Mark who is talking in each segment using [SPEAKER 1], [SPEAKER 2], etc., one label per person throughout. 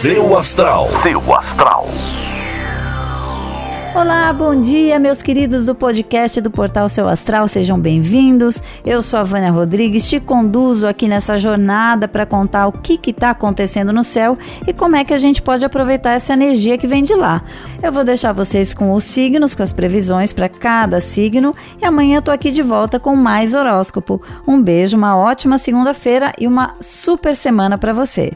[SPEAKER 1] Seu astral. Seu astral.
[SPEAKER 2] Olá, bom dia, meus queridos do podcast do Portal Seu Astral, sejam bem-vindos. Eu sou a Vânia Rodrigues, te conduzo aqui nessa jornada para contar o que está acontecendo no céu e como é que a gente pode aproveitar essa energia que vem de lá. Eu vou deixar vocês com os signos, com as previsões para cada signo e amanhã eu tô aqui de volta com mais horóscopo. Um beijo, uma ótima segunda-feira e uma super semana para você.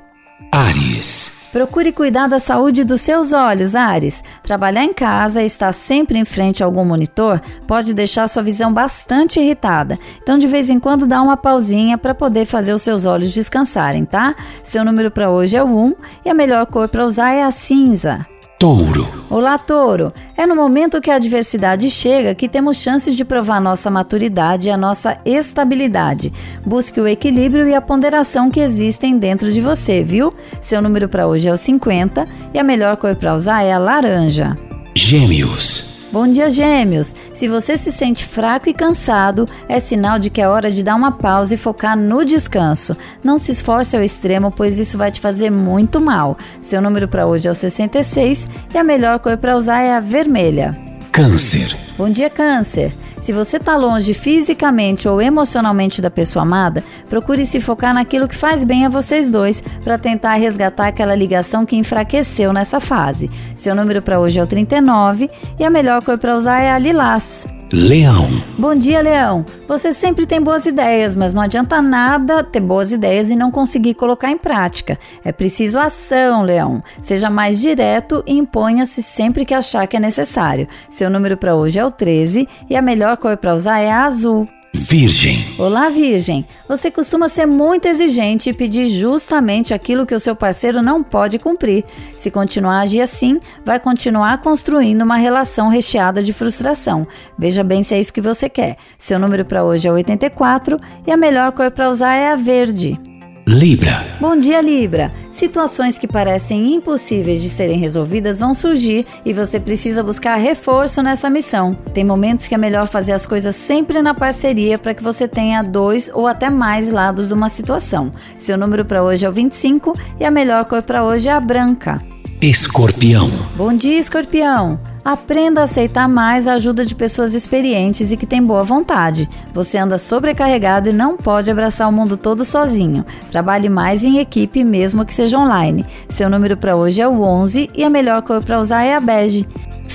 [SPEAKER 1] Ares.
[SPEAKER 2] Procure cuidar da saúde dos seus olhos, Ares. Trabalhar em casa e estar sempre em frente a algum monitor pode deixar sua visão bastante irritada. Então, de vez em quando, dá uma pausinha para poder fazer os seus olhos descansarem, tá? Seu número para hoje é o 1 e a melhor cor para usar é a cinza.
[SPEAKER 1] Touro.
[SPEAKER 2] Olá, Touro. É no momento que a adversidade chega que temos chances de provar nossa maturidade e a nossa estabilidade. Busque o equilíbrio e a ponderação que existem dentro de você, viu? Seu número para hoje é o 50 e a melhor cor para usar é a laranja.
[SPEAKER 1] Gêmeos.
[SPEAKER 2] Bom dia, Gêmeos! Se você se sente fraco e cansado, é sinal de que é hora de dar uma pausa e focar no descanso. Não se esforce ao extremo, pois isso vai te fazer muito mal. Seu número para hoje é o 66 e a melhor cor para usar é a vermelha.
[SPEAKER 1] Câncer.
[SPEAKER 2] Bom dia, Câncer! Se você está longe fisicamente ou emocionalmente da pessoa amada, procure se focar naquilo que faz bem a vocês dois para tentar resgatar aquela ligação que enfraqueceu nessa fase. Seu número para hoje é o 39 e a melhor cor para usar é a lilás.
[SPEAKER 1] Leão.
[SPEAKER 2] Bom dia, Leão. Você sempre tem boas ideias, mas não adianta nada ter boas ideias e não conseguir colocar em prática. É preciso ação, Leão. Seja mais direto e imponha-se sempre que achar que é necessário. Seu número para hoje é o 13 e a melhor cor para usar é a azul.
[SPEAKER 1] Virgem.
[SPEAKER 2] Olá, Virgem. Você costuma ser muito exigente e pedir justamente aquilo que o seu parceiro não pode cumprir. Se continuar a agir assim, vai continuar construindo uma relação recheada de frustração. Veja bem se é isso que você quer. Seu número para hoje é 84 e a melhor cor para usar é a verde.
[SPEAKER 1] Libra.
[SPEAKER 2] Bom dia, Libra. Situações que parecem impossíveis de serem resolvidas vão surgir e você precisa buscar reforço nessa missão. Tem momentos que é melhor fazer as coisas sempre na parceria para que você tenha dois ou até mais lados de uma situação. Seu número para hoje é o 25 e a melhor cor para hoje é a branca.
[SPEAKER 1] Escorpião.
[SPEAKER 2] Bom dia, Escorpião. Aprenda a aceitar mais a ajuda de pessoas experientes e que têm boa vontade. Você anda sobrecarregado e não pode abraçar o mundo todo sozinho. Trabalhe mais em equipe, mesmo que seja online. Seu número para hoje é o 11 e a melhor cor para usar é a bege.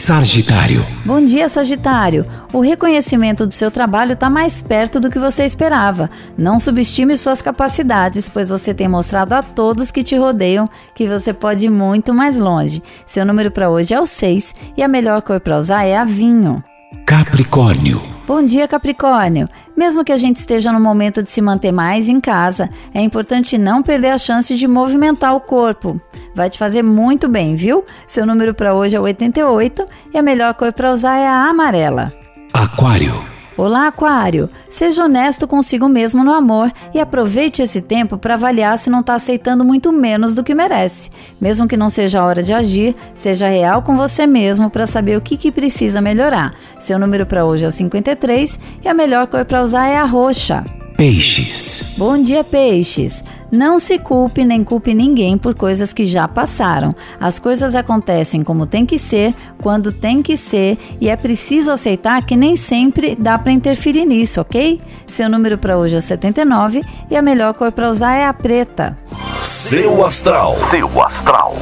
[SPEAKER 1] Sagitário.
[SPEAKER 2] Bom dia, Sagitário. O reconhecimento do seu trabalho está mais perto do que você esperava. Não subestime suas capacidades, pois você tem mostrado a todos que te rodeiam que você pode ir muito mais longe. Seu número para hoje é o 6 e a melhor cor para usar é a vinho.
[SPEAKER 1] Capricórnio.
[SPEAKER 2] Bom dia, Capricórnio. Mesmo que a gente esteja no momento de se manter mais em casa, é importante não perder a chance de movimentar o corpo. Vai te fazer muito bem, viu? Seu número para hoje é 88 e a melhor cor para usar é a amarela.
[SPEAKER 1] Aquário.
[SPEAKER 2] Olá, Aquário! Seja honesto consigo mesmo no amor e aproveite esse tempo para avaliar se não está aceitando muito menos do que merece. Mesmo que não seja a hora de agir, seja real com você mesmo para saber o que, que precisa melhorar. Seu número para hoje é o 53 e a melhor cor para usar é a roxa.
[SPEAKER 1] Peixes.
[SPEAKER 2] Bom dia, peixes! Não se culpe nem culpe ninguém por coisas que já passaram. As coisas acontecem como tem que ser, quando tem que ser, e é preciso aceitar que nem sempre dá para interferir nisso, ok? Seu número para hoje é o 79 e a melhor cor para usar é a preta.
[SPEAKER 1] Seu astral. Seu astral.